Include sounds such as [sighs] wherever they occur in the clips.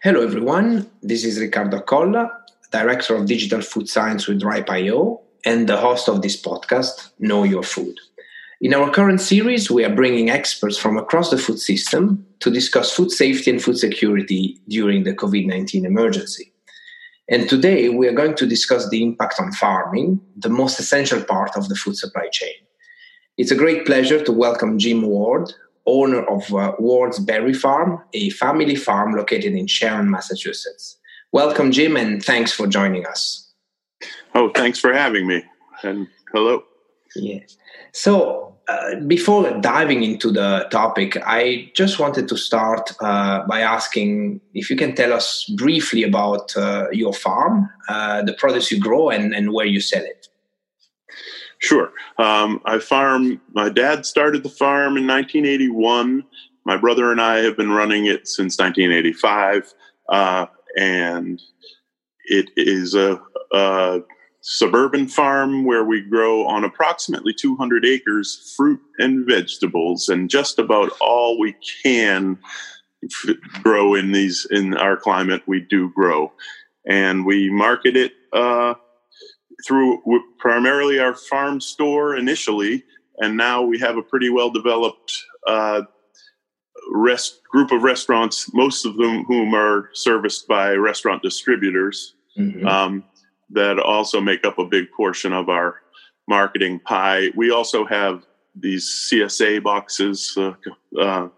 Hello, everyone. This is Riccardo Colla, Director of Digital Food Science with Ripe.io and the host of this podcast, Know Your Food. In our current series, we are bringing experts from across the food system to discuss food safety and food security during the COVID 19 emergency. And today, we are going to discuss the impact on farming, the most essential part of the food supply chain. It's a great pleasure to welcome Jim Ward, owner of uh, Ward's Berry Farm, a family farm located in Sharon, Massachusetts. Welcome, Jim, and thanks for joining us. Oh, thanks for having me. And hello. Yes. So, uh, before diving into the topic, I just wanted to start uh, by asking if you can tell us briefly about uh, your farm, uh, the products you grow, and, and where you sell it. Sure. Um, I farm, my dad started the farm in 1981. My brother and I have been running it since 1985. Uh, and it is a, a suburban farm where we grow on approximately 200 acres fruit and vegetables and just about all we can f- grow in these in our climate we do grow and we market it uh, through primarily our farm store initially and now we have a pretty well developed uh, rest group of restaurants most of them whom are serviced by restaurant distributors mm-hmm. um, that also make up a big portion of our marketing pie. We also have these CSA boxes, uh, uh,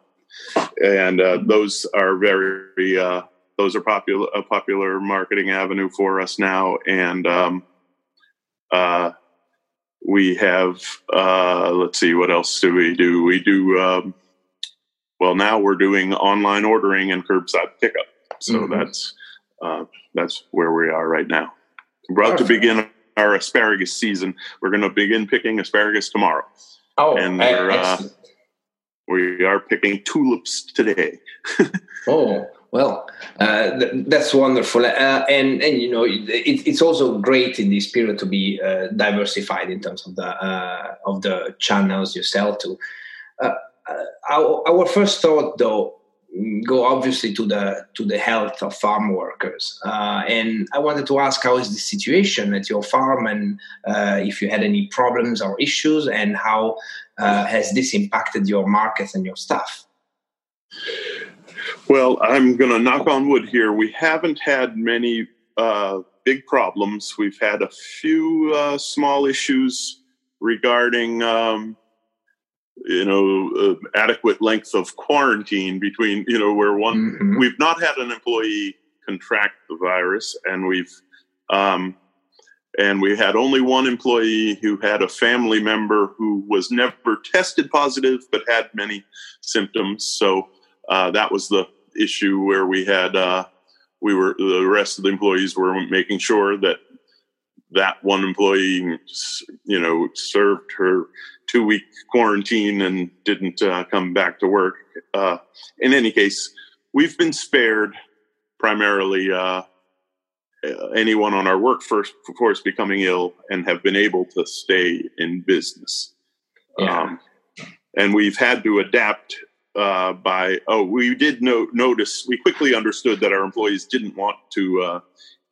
and uh, those are very uh, those are popular a popular marketing avenue for us now. And um, uh, we have uh, let's see, what else do we do? We do um, well now. We're doing online ordering and curbside pickup, so mm-hmm. that's that's where we are right now. We're about to begin our asparagus season. We're going to begin picking asparagus tomorrow. Oh, and we're, uh, we are picking tulips today. [laughs] oh, well, uh, th- that's wonderful, uh, and and you know it, it's also great in this period to be uh, diversified in terms of the uh, of the channels you sell to. Uh, our, our first thought, though, go obviously to the to the health of farm workers. Uh, and I wanted to ask how is the situation at your farm, and uh, if you had any problems or issues, and how uh, has this impacted your market and your staff? Well, I'm going to knock on wood here. We haven't had many uh, big problems. We've had a few uh, small issues regarding. Um, you know uh, adequate length of quarantine between you know where one mm-hmm. we've not had an employee contract the virus and we've um, and we had only one employee who had a family member who was never tested positive but had many symptoms so uh, that was the issue where we had uh, we were the rest of the employees were making sure that that one employee you know served her two week quarantine and didn't uh, come back to work. Uh, in any case, we've been spared primarily uh, anyone on our workforce becoming ill and have been able to stay in business. Yeah. Um, and we've had to adapt uh, by, oh, we did no- notice, we quickly understood that our employees didn't want to uh,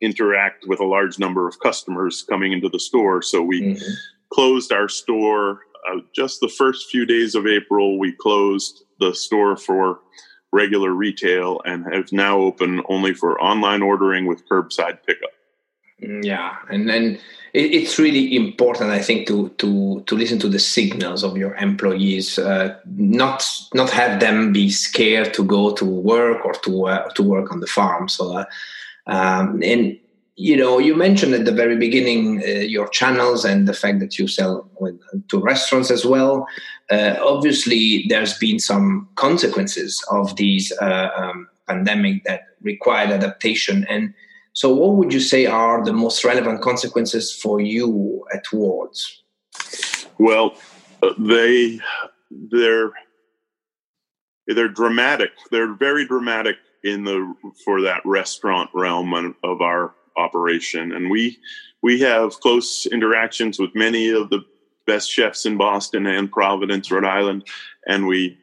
interact with a large number of customers coming into the store. So we mm-hmm. closed our store uh, just the first few days of April, we closed the store for regular retail and have now open only for online ordering with curbside pickup. Mm, yeah, and and it's really important, I think, to to to listen to the signals of your employees, uh, not not have them be scared to go to work or to uh, to work on the farm. So, uh, um, and you know, you mentioned at the very beginning uh, your channels and the fact that you sell with, to restaurants as well. Uh, obviously, there's been some consequences of these uh, um, pandemic that required adaptation and so, what would you say are the most relevant consequences for you at Wards? Well, uh, they they're they're dramatic. They're very dramatic in the for that restaurant realm of our operation, and we we have close interactions with many of the best chefs in Boston and Providence, Rhode Island, and we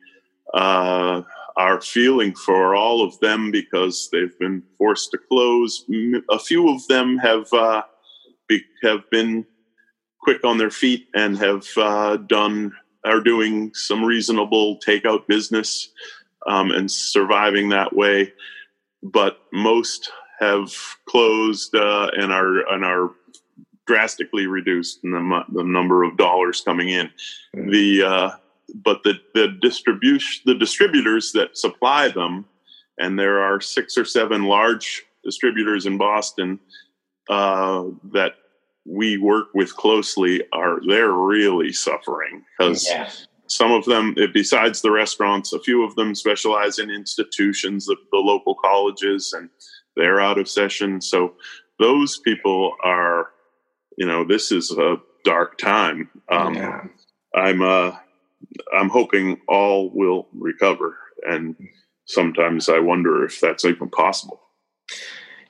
uh, are feeling for all of them because they've been forced to close. A few of them have uh, be, have been quick on their feet and have uh, done are doing some reasonable takeout business um, and surviving that way. But most have closed uh, and are and are drastically reduced in the, the number of dollars coming in. Mm-hmm. The uh, but the, the distribution the distributors that supply them and there are six or seven large distributors in boston uh, that we work with closely are they're really suffering because yeah. some of them besides the restaurants a few of them specialize in institutions the, the local colleges and they're out of session so those people are you know this is a dark time um, yeah. i'm uh I'm hoping all will recover. And sometimes I wonder if that's even possible.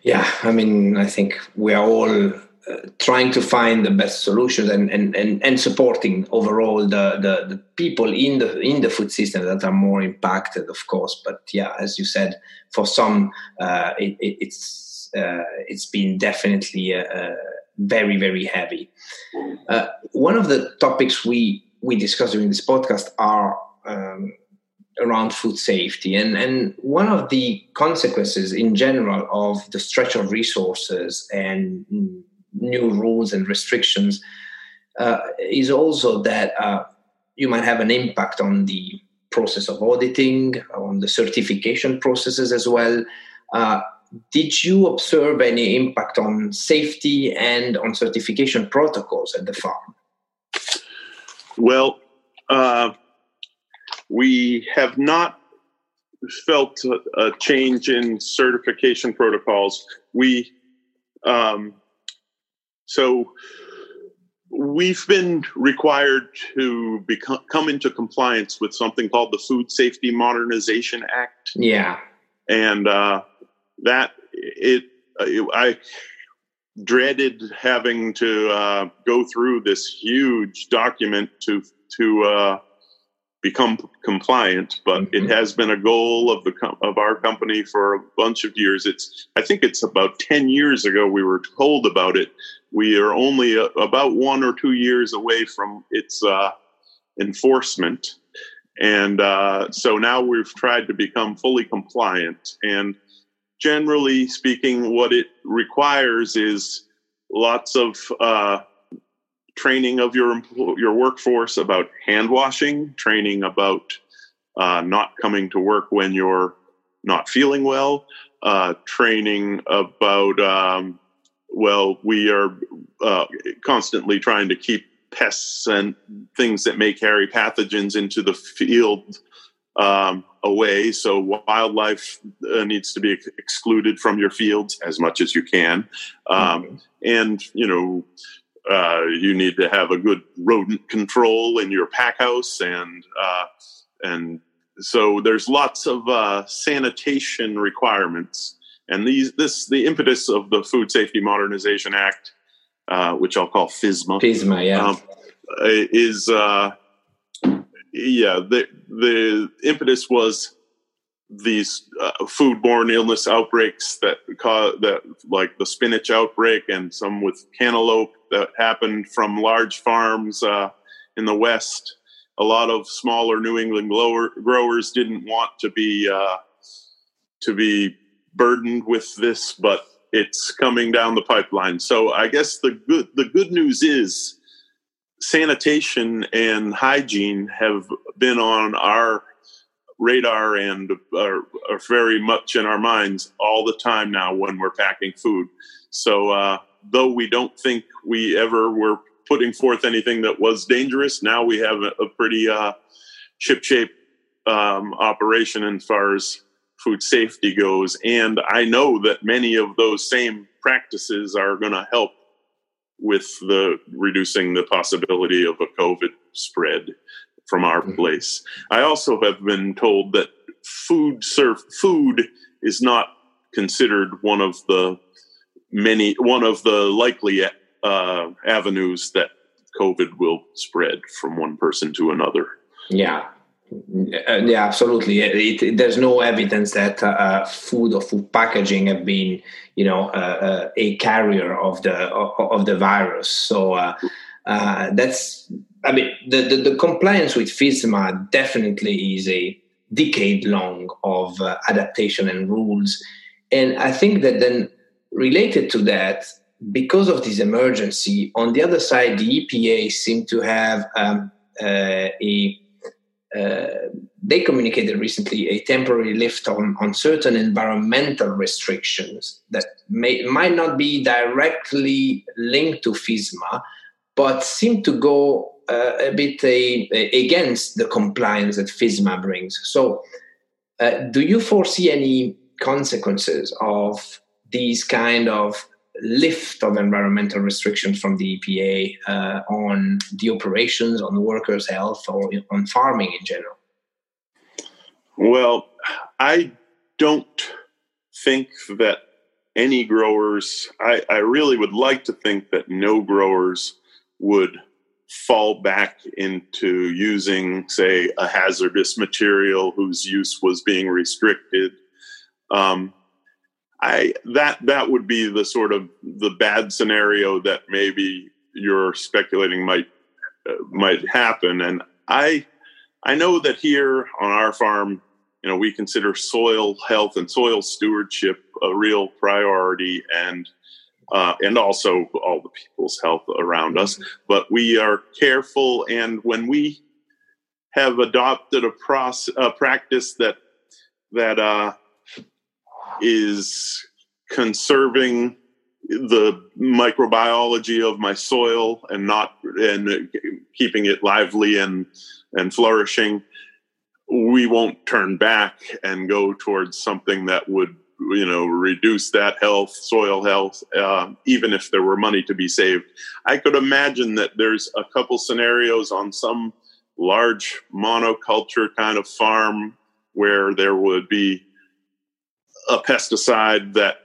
Yeah, I mean, I think we are all trying to find the best solutions and, and, and, and supporting overall the, the, the, people in the in the food system that are more impacted, of course. But yeah, as you said, for some, uh, it, it, it's uh, it's been definitely uh, uh, very very heavy. Uh, one of the topics we we discussed during this podcast are um, around food safety. And, and one of the consequences in general of the stretch of resources and new rules and restrictions uh, is also that uh, you might have an impact on the process of auditing, on the certification processes as well. Uh, did you observe any impact on safety and on certification protocols at the farm? Well, uh, we have not felt a, a, change in certification protocols. We um, so we've been required to become come into compliance with something called the Food Safety Modernization Act. Yeah, and uh, that it, it I dreaded having to uh, go through this huge document to to uh, become compliant, but mm-hmm. it has been a goal of the com- of our company for a bunch of years. It's I think it's about ten years ago we were told about it. We are only a, about one or two years away from its uh, enforcement, and uh, so now we've tried to become fully compliant. And generally speaking, what it requires is lots of uh, training of your your workforce about hand washing, training about uh, not coming to work when you're not feeling well, uh, training about um, well, we are uh, constantly trying to keep pests and things that may carry pathogens into the field um, away. So wildlife uh, needs to be ex- excluded from your fields as much as you can. Um, mm-hmm. And, you know, uh, you need to have a good rodent control in your pack house and, uh, and so there's lots of uh, sanitation requirements. And these, this, the impetus of the Food Safety Modernization Act, uh, which I'll call FSMA, FSMA, yeah, um, is uh, yeah, the the impetus was these uh, foodborne illness outbreaks that caused that like the spinach outbreak and some with cantaloupe that happened from large farms uh, in the west. A lot of smaller New England grower, growers didn't want to be uh, to be burdened with this, but it's coming down the pipeline. So I guess the good the good news is sanitation and hygiene have been on our radar and are, are, very much in our minds all the time now when we're packing food. So, uh, though we don't think we ever were putting forth anything that was dangerous, now we have a, a pretty uh, shipshape um, operation as far as food safety goes. And I know that many of those same practices are going to help with the reducing the possibility of a COVID spread from our mm-hmm. place. I also have been told that food serve food is not considered one of the many one of the likely uh, avenues that COVID will spread from one person to another. Yeah, yeah, absolutely. It, it, there's no evidence that uh, uh, food or food packaging have been, you know, uh, uh a carrier of the of the virus. So uh, that's, I mean, the, the, the compliance with FSMA definitely is a decade long of adaptation and rules, and I think that then related to that, because of this emergency, on the other side, the EPA seemed to have um, a uh, they communicated recently a temporary lift on, on certain environmental restrictions that may, might not be directly linked to FSMA, but seem to go uh, a bit a, a, against the compliance that FSMA brings. So, uh, do you foresee any consequences of these kind of lift of environmental restrictions from the EPA uh, on the operations, on workers' health, or on farming in general? Well, I don't think that any growers, I, I really would like to think that no growers would fall back into using, say, a hazardous material whose use was being restricted. Um, I that that would be the sort of the bad scenario that maybe you're speculating might uh, might happen. And I I know that here on our farm, you know, we consider soil health and soil stewardship a real priority, and uh, and also all the people's health around us. But we are careful, and when we have adopted a process, a practice that that uh, is conserving the microbiology of my soil and not and keeping it lively and and flourishing we won't turn back and go towards something that would you know reduce that health soil health uh, even if there were money to be saved. I could imagine that there's a couple scenarios on some large monoculture kind of farm where there would be a pesticide that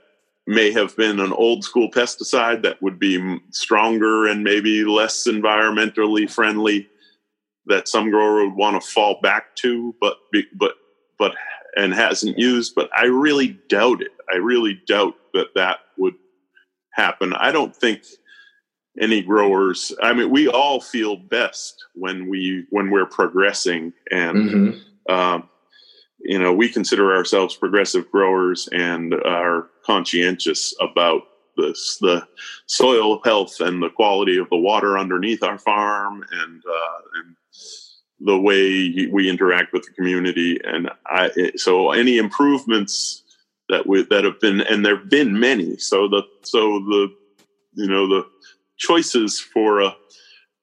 may have been an old school pesticide that would be stronger and maybe less environmentally friendly that some grower would want to fall back to but but but and hasn't used but i really doubt it i really doubt that that would happen i don't think any growers i mean we all feel best when we when we're progressing and mm-hmm. um, you know, we consider ourselves progressive growers and are conscientious about this, the soil health and the quality of the water underneath our farm and, uh, and the way we interact with the community. And I, so any improvements that we, that have been, and there've been many. So the, so the, you know, the choices for a,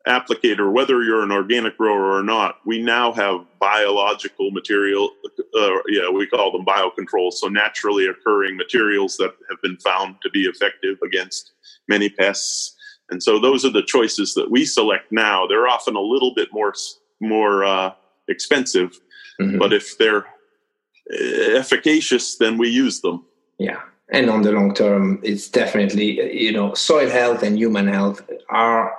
applicator, whether you're an organic grower or not, we now have biological material. Uh, yeah, we call them biocontrols. So naturally occurring materials that have been found to be effective against many pests. And so those are the choices that we select now. They're often a little bit more more uh, expensive, mm-hmm. but if they're uh, efficacious, then we use them. Yeah, and on the long term, it's definitely you know soil health and human health are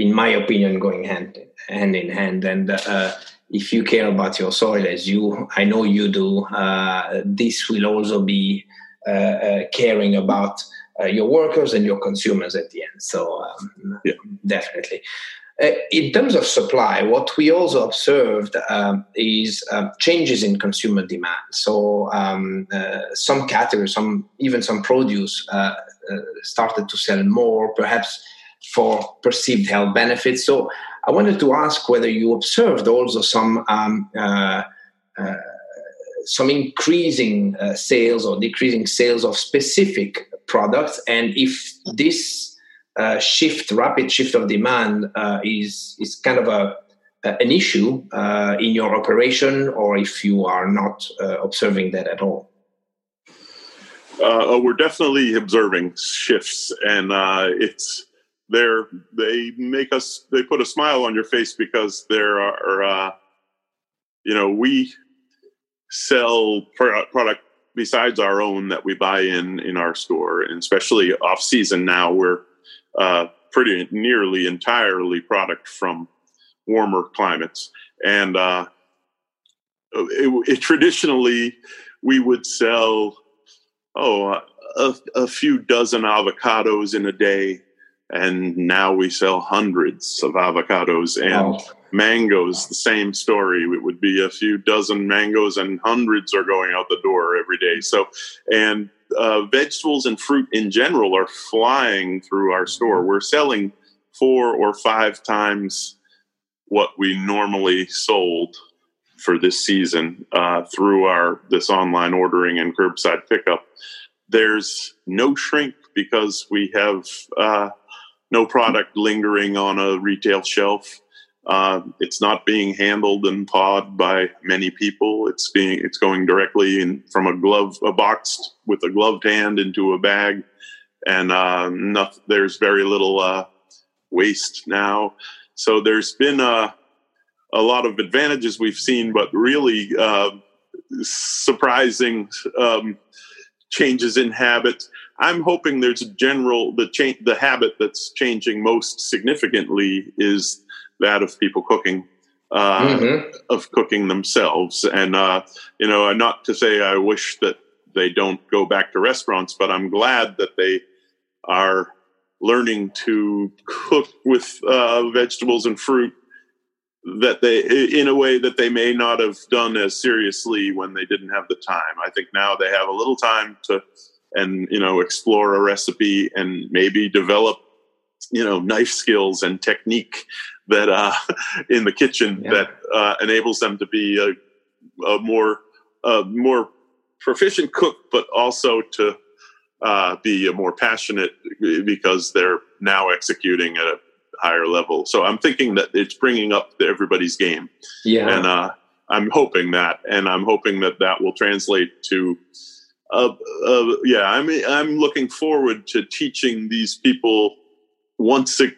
in my opinion, going hand hand in hand. And uh, if you care about your soil, as you I know you do, uh, this will also be uh, uh caring about uh, your workers and your consumers at the end. So um, yeah. definitely. Uh, in terms of supply, what we also observed um, is uh, changes in consumer demand. So um, uh, some categories, some even some produce, uh, uh, started to sell more, perhaps for perceived health benefits. So I wanted to ask whether you observed also some um, uh, some increasing sales or decreasing sales of specific products, and if this uh, shift, rapid shift of demand uh, is is kind of a an issue uh, in your operation, or if you are not uh, observing that at all. Uh, oh, we're definitely observing shifts, and it's they're they make us they put a smile on your face because there are you know we sell product besides our own that we buy in in our store and especially off season now we're uh, pretty nearly entirely product from warmer climates. And uh, it, it, traditionally, we would sell, oh, a, a, few dozen avocados in a day. And now we sell hundreds of avocados and wow. mangoes, the same story. It would be a few dozen mangoes and hundreds are going out the door every day. So, and uh, vegetables and fruit in general are flying through our store. We're selling four or five times what we normally sold for this season uh, through our this online ordering and curbside pickup. There's no shrink because we have uh, no product lingering on a retail shelf. Uh, it's not being handled and pawed by many people. It's being it's going directly in from a glove a box with a gloved hand into a bag, and uh, there's very little uh, waste now. So there's been a a lot of advantages we've seen, but really uh, surprising um, changes in habits. I'm hoping there's a general the change the habit that's changing most significantly is that of people cooking. Uh, mm-hmm. Of cooking themselves, and uh, you know, not to say I wish that they don't go back to restaurants, but I'm glad that they are learning to cook with uh, vegetables and fruit that they in a way that they may not have done as seriously when they didn't have the time i think now they have a little time to and you know explore a recipe and maybe develop you know knife skills and technique that uh, [laughs] in the kitchen yeah. that uh, enables them to be a, a more a more proficient cook, but also to uh, be a more passionate because they're now executing at a higher level. So I'm thinking that it's bringing up everybody's game. Yeah, and uh, I'm hoping that, and I'm hoping that that will translate to. Uh, uh, yeah, I'm I'm looking forward to teaching these people once it,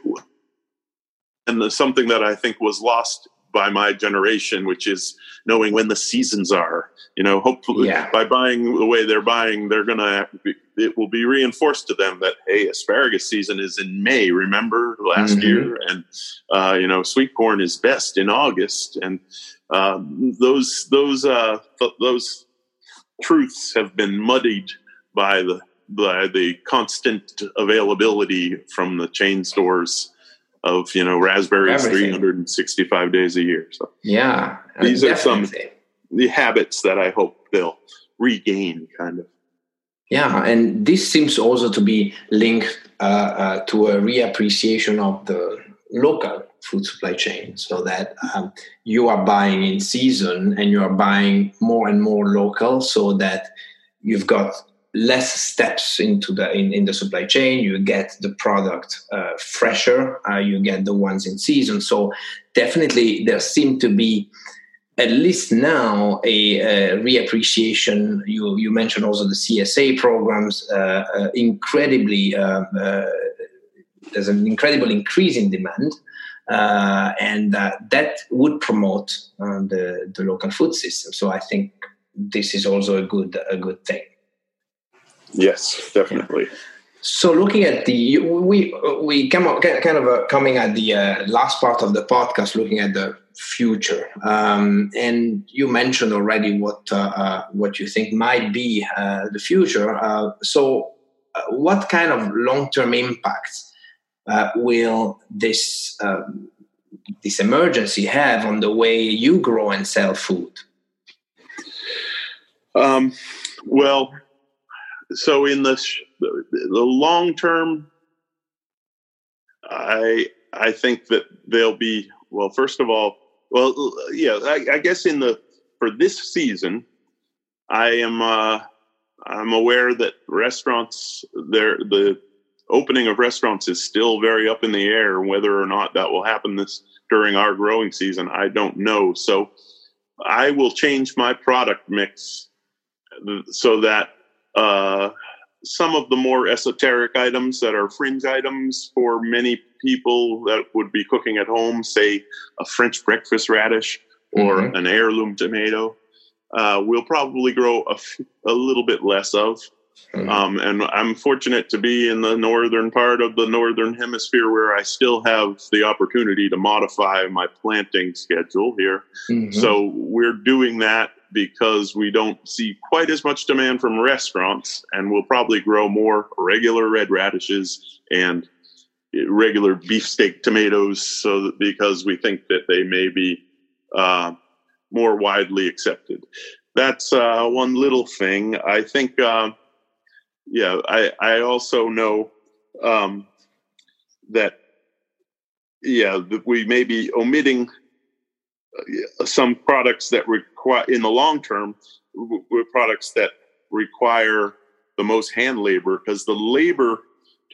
and something that I think was lost by my generation, which is knowing when the seasons are. You know, hopefully yeah. by buying the way they're buying, they're gonna it will be reinforced to them that hey, asparagus season is in May. Remember last mm-hmm. year, and uh, you know, sweet corn is best in August, and um, those those uh, th- those truths have been muddied by the by the constant availability from the chain stores of you know raspberries Everything. 365 days a year so. Yeah these are some the habits that i hope they'll regain kind of. Yeah and this seems also to be linked uh, uh, to a reappreciation of the local food supply chain so that um, you are buying in season and you are buying more and more local so that you've got less steps into the in, in the supply chain. You get the product uh, fresher uh, you get the ones in season. So definitely there seem to be at least now a, a reappreciation. You you mentioned also the csa programs uh, uh incredibly uh, uh, there's an incredible increase in demand and that would promote the the local food system so i think this is also a good a good thing Yes, definitely. So looking at the we we come up, kind of uh, coming at the uh, last part of the podcast, looking at the future, um, and you mentioned already what uh, uh what you think might be uh, the future. Uh, so, what kind of long term impacts will this um, this emergency have on the way you grow and sell food? Um, well, so in the the long term, I I think that they'll be well. First of all, well, yeah, I, I guess in the for this season, I am uh, I'm aware that restaurants there the opening of restaurants is still very up in the air. Whether or not that will happen this during our growing season, I don't know. So I will change my product mix so that uh, some of the more esoteric items that are fringe items for many people that would be cooking at home, say a French breakfast radish or mm-hmm. an heirloom tomato, uh, we'll probably grow a, f- a little bit less of. Mm-hmm. Um, and I'm fortunate to be in the northern part of the northern hemisphere where I still have the opportunity to modify my planting schedule here. Mm-hmm. So we're doing that because we don't see quite as much demand from restaurants, and we'll probably grow more regular red radishes and regular beefsteak tomatoes, so that, because we think that they may be uh, more widely accepted. That's uh, one little thing. I think, uh, yeah, I, I also know um, that, yeah, that we may be omitting uh, some products that require, in the long term, products that require the most hand labor because the labor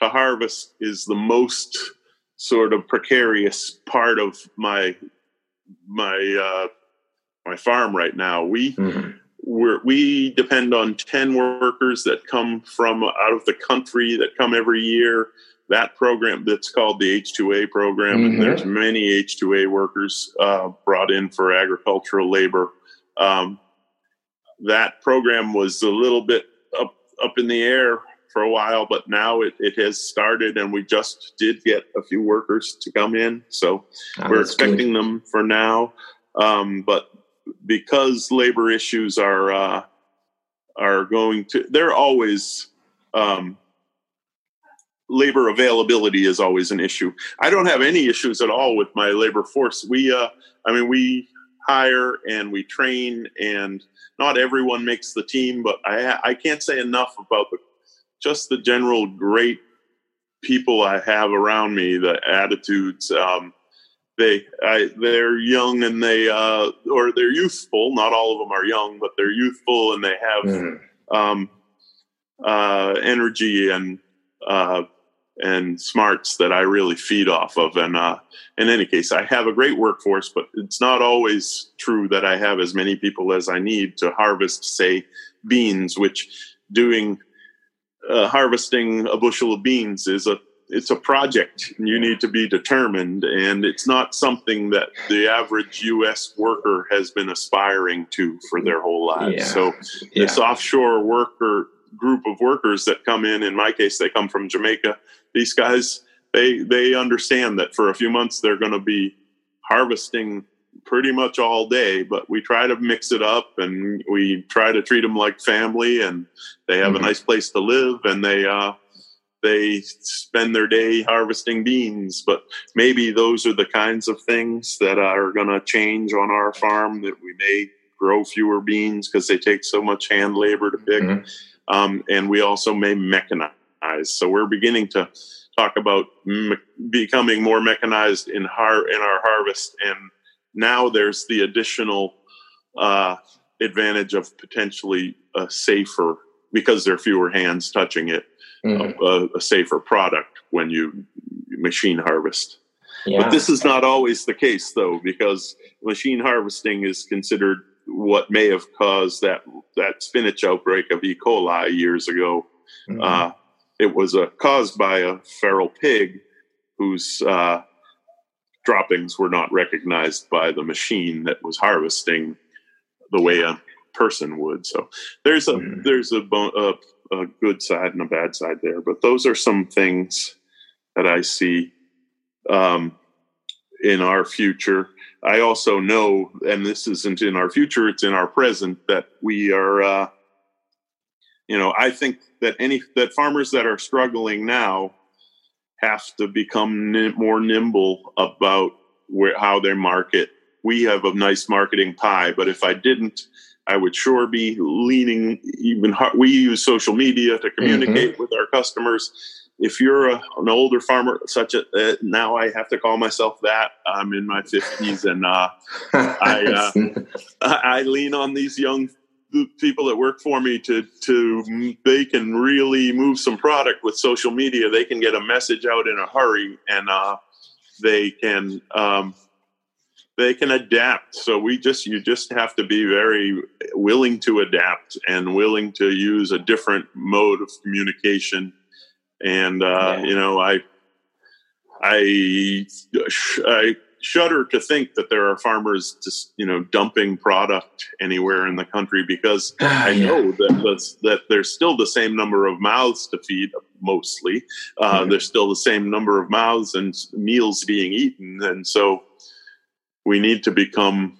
to harvest is the most sort of precarious part of my my uh, my farm right now. We mm-hmm. We we depend on ten workers that come from out of the country that come every year. That program that's called the H2A program, mm-hmm. and there's many H2A workers uh, brought in for agricultural labor. Um, that program was a little bit up up in the air for a while, but now it, it has started, and we just did get a few workers to come in, so oh, we're expecting good. them for now. Um, but because labor issues are uh, are going to, they're always um, labor availability is always an issue. I don't have any issues at all with my labor force. We, uh, I mean, we hire and we train, and not everyone makes the team, but I I can't say enough about the just the general great people I have around me, the attitudes. Um, they I, they're young and they uh, or they're youthful. Not all of them are young, but they're youthful and they have mm. um, uh, energy and uh, and smarts that I really feed off of. And uh, in any case, I have a great workforce, but it's not always true that I have as many people as I need to harvest, say, beans. Which doing uh, harvesting a bushel of beans is a it's a project you need to be determined and it's not something that the average us worker has been aspiring to for their whole lives yeah. so yeah. this offshore worker group of workers that come in in my case they come from jamaica these guys they they understand that for a few months they're going to be harvesting pretty much all day but we try to mix it up and we try to treat them like family and they have mm-hmm. a nice place to live and they uh they spend their day harvesting beans. But maybe those are the kinds of things that are going to change on our farm that we may grow fewer beans because they take so much hand labor to pick. Mm-hmm. Um, and we also may mechanize. So we're beginning to talk about me- becoming more mechanized in, har- in our harvest. And now there's the additional uh, advantage of potentially a safer because there are fewer hands touching it mm-hmm. a, a, safer product when you machine harvest. Yeah. But this is not always the case, though, because machine harvesting is considered what may have caused that that spinach outbreak of E. coli years ago. Mm-hmm. Uh, it was uh, caused by a feral pig whose uh, droppings were not recognized by the machine that was harvesting the way a person would. So there's a mm-hmm. there's a, a, a good side and a bad side there. But those are some things that I see um, in our future. I also know, and this isn't in our future; it's in our present that we are. Uh, you know, I think that any that farmers that are struggling now have to become more nimble about where how they market. We have a nice marketing pie, but if I didn't, I would sure be leaning even hard. We use social media to communicate mm-hmm. with our customers. If you're a, an older farmer, such a uh, now I have to call myself that. I'm in my 50s, and uh, [laughs] I, uh, I lean on these young people that work for me to to they can really move some product with social media. They can get a message out in a hurry, and uh, they can um, they can adapt. So we just you just have to be very willing to adapt and willing to use a different mode of communication. And uh, yeah. you know, I I I shudder to think that there are farmers just you know dumping product anywhere in the country because [sighs] I know that that there's still the same number of mouths to feed mostly uh, mm-hmm. there's still the same number of mouths and meals being eaten and so we need to become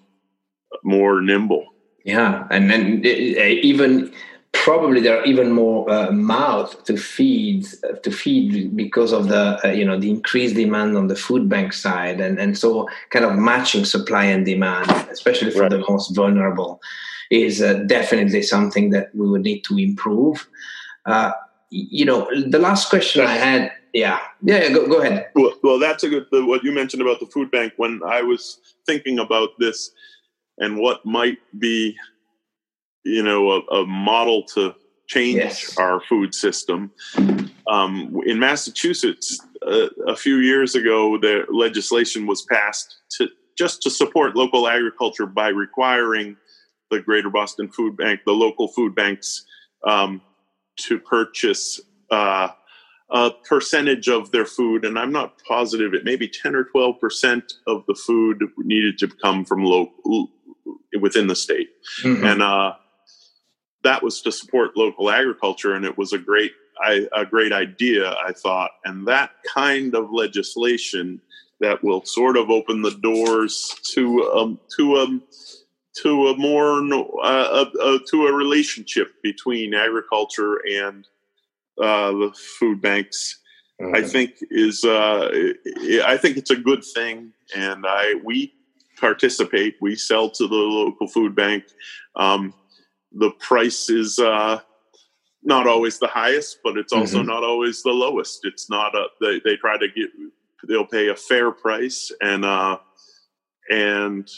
more nimble. Yeah, and then even probably there are even more uh, mouth to feed to feed because of the uh, you know the increased demand on the food bank side and and so kind of matching supply and demand especially for right. the most vulnerable is uh, definitely something that we would need to improve uh, you know the last question i had yeah. Yeah go, go ahead. Well, well that's a good the, what you mentioned about the food bank. When i was thinking about this and what might be you know a, a model to change yes. our food system um, in massachusetts uh, a few years ago the legislation was passed to just to support local agriculture by requiring the greater boston food bank the local food banks um, to purchase uh, a percentage of their food, and I'm not positive, it may be 10 or 12% of the food needed to come from local within the state. Mm-hmm. And uh, that was to support local agriculture, and it was a great, I, a great idea, I thought. And that kind of legislation that will sort of open the doors to um, to um, to a more uh, uh, to a relationship between agriculture and the food banks. Mm-hmm. I think is uh, I think it's a good thing, and I we participate. We sell to the local food bank. Um, the price is uh, not always the highest, but it's also mm-hmm. not always the lowest. It's not a they, they try to get they'll pay a fair price, and uh, and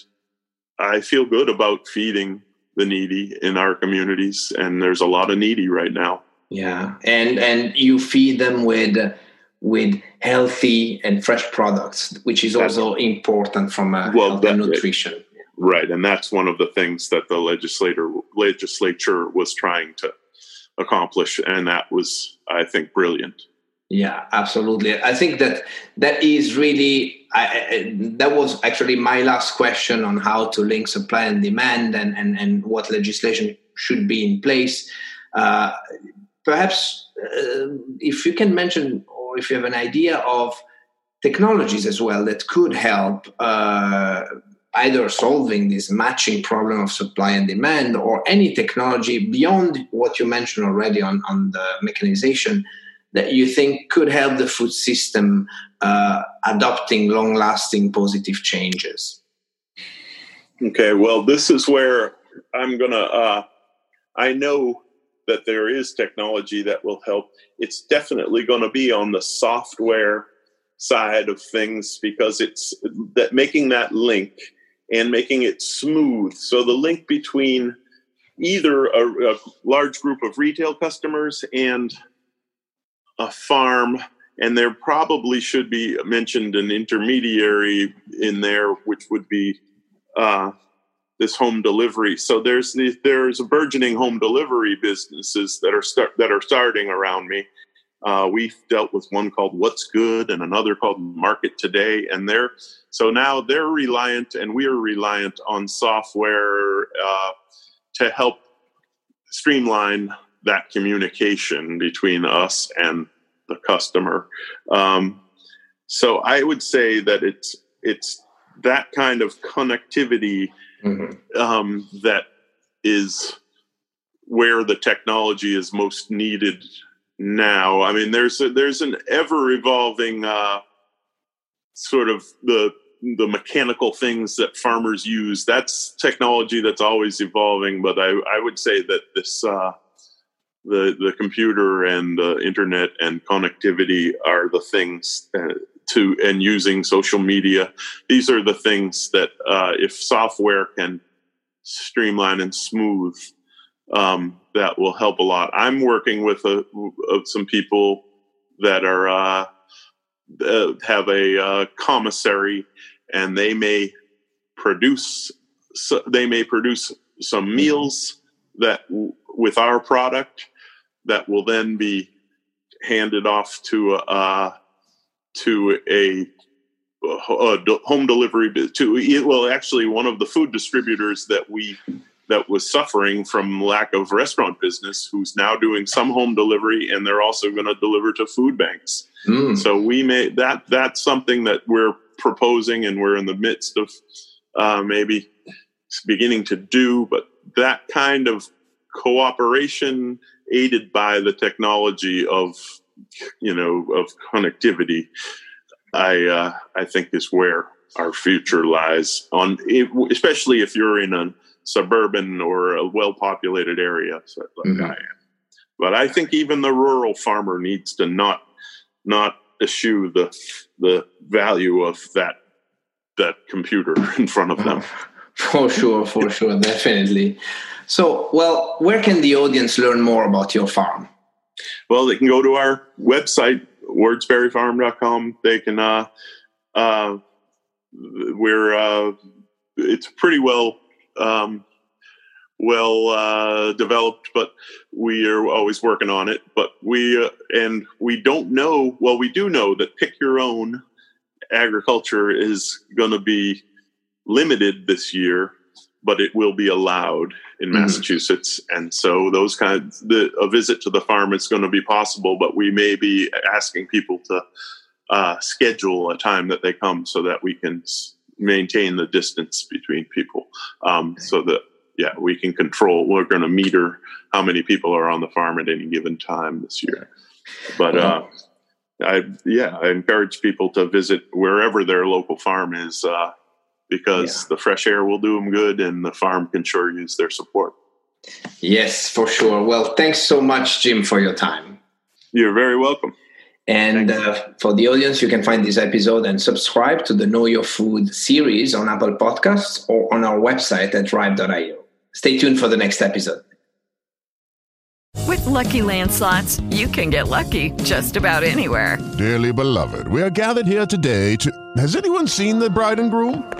I feel good about feeding the needy in our communities, and there's a lot of needy right now yeah. And and you feed them with with healthy and fresh products which is also important from a well, that, nutrition. Right. And that's one of the things that the legislator legislature was trying to accomplish and that was i think brilliant. Yeah absolutely. I think that that is really I, I, that was actually my last question on how to link supply and demand and and, and what legislation should be in place. Uh, perhaps uh, if you can mention or if you have an idea of technologies as well that could help uh, either solving this matching problem of supply and demand or any technology beyond what you mentioned already on, on the mechanization that you think could help the food system uh, adopting long lasting positive changes? Okay well this is where i'm gonna uh, i know that there is technology that will help. It's definitely going to be on the software side of things because it's that making that link and making it smooth. So the link between either a, a large group of retail customers and a farm and there probably should be mentioned an intermediary in there, which would be uh, this home delivery. So there's the, there's a burgeoning home delivery businesses that are start that are starting around me. Uh, we've dealt with one called What's Good and another called Market Today, and they're so now they're reliant and we are reliant on software uh, to help streamline that communication between us and the customer. Um, so I would say that it's it's that kind of connectivity mm-hmm. um, that is where the technology is most needed now. I mean, there's a, there's an ever evolving uh, sort of the the mechanical things that farmers use. That's technology that's always evolving. But I, I would say that this uh, the the computer and the internet and connectivity are the things uh, to and using social media. These are the things that uh, if software can streamline and smooth, um, that will help a lot. I'm working with a, uh, some people that are uh, uh, have a uh, commissary, and they may produce so they may produce some meals that with our product that will then be handed off to a to a, a home delivery to well actually one of the food distributors that we that was suffering from lack of restaurant business who's now doing some home delivery and they're also going to deliver to food banks mm. so we may that that's something that we're proposing and we're in the midst of uh, maybe beginning to do but that kind of cooperation aided by the technology of you know of connectivity i uh, i think is where our future lies on especially if you're in a suburban or a well populated area like mm-hmm. I am. But I think even the rural farmer needs to not not eschew the the value of that that computer [laughs] in front of them. For sure, for sure, definitely. So, well, where can the audience learn more about your farm? Well, they can go to our website, wardsberryfarm.com. They can, uh, uh, we're, uh, it's pretty well um, well uh, developed, but we are always working on it. But we uh, and we don't know. Well, we do know that pick your own agriculture is going to be limited this year, but it will be allowed in mm-hmm. Massachusetts. And so those kinds, the, a visit to the farm is going to be possible, but we may be asking people to uh, schedule a time that they come so that we can maintain the distance between people. Um, so that yeah we can control we're going to meter how many people are on the farm at any given time this year. But uh, i yeah i encourage people to visit wherever their local farm is uh, because yeah. the fresh air will do them good and the farm can sure use their support yes for sure well thanks so much jim for your time you're very welcome and uh, for the audience, you can find this episode and subscribe to the Know Your Food series on Apple Podcasts or on our website at ripe.io. Stay tuned for the next episode. With LuckyLand Slots, you can get lucky just about anywhere. Dearly beloved, we are gathered here today to. Has anyone seen the bride and groom?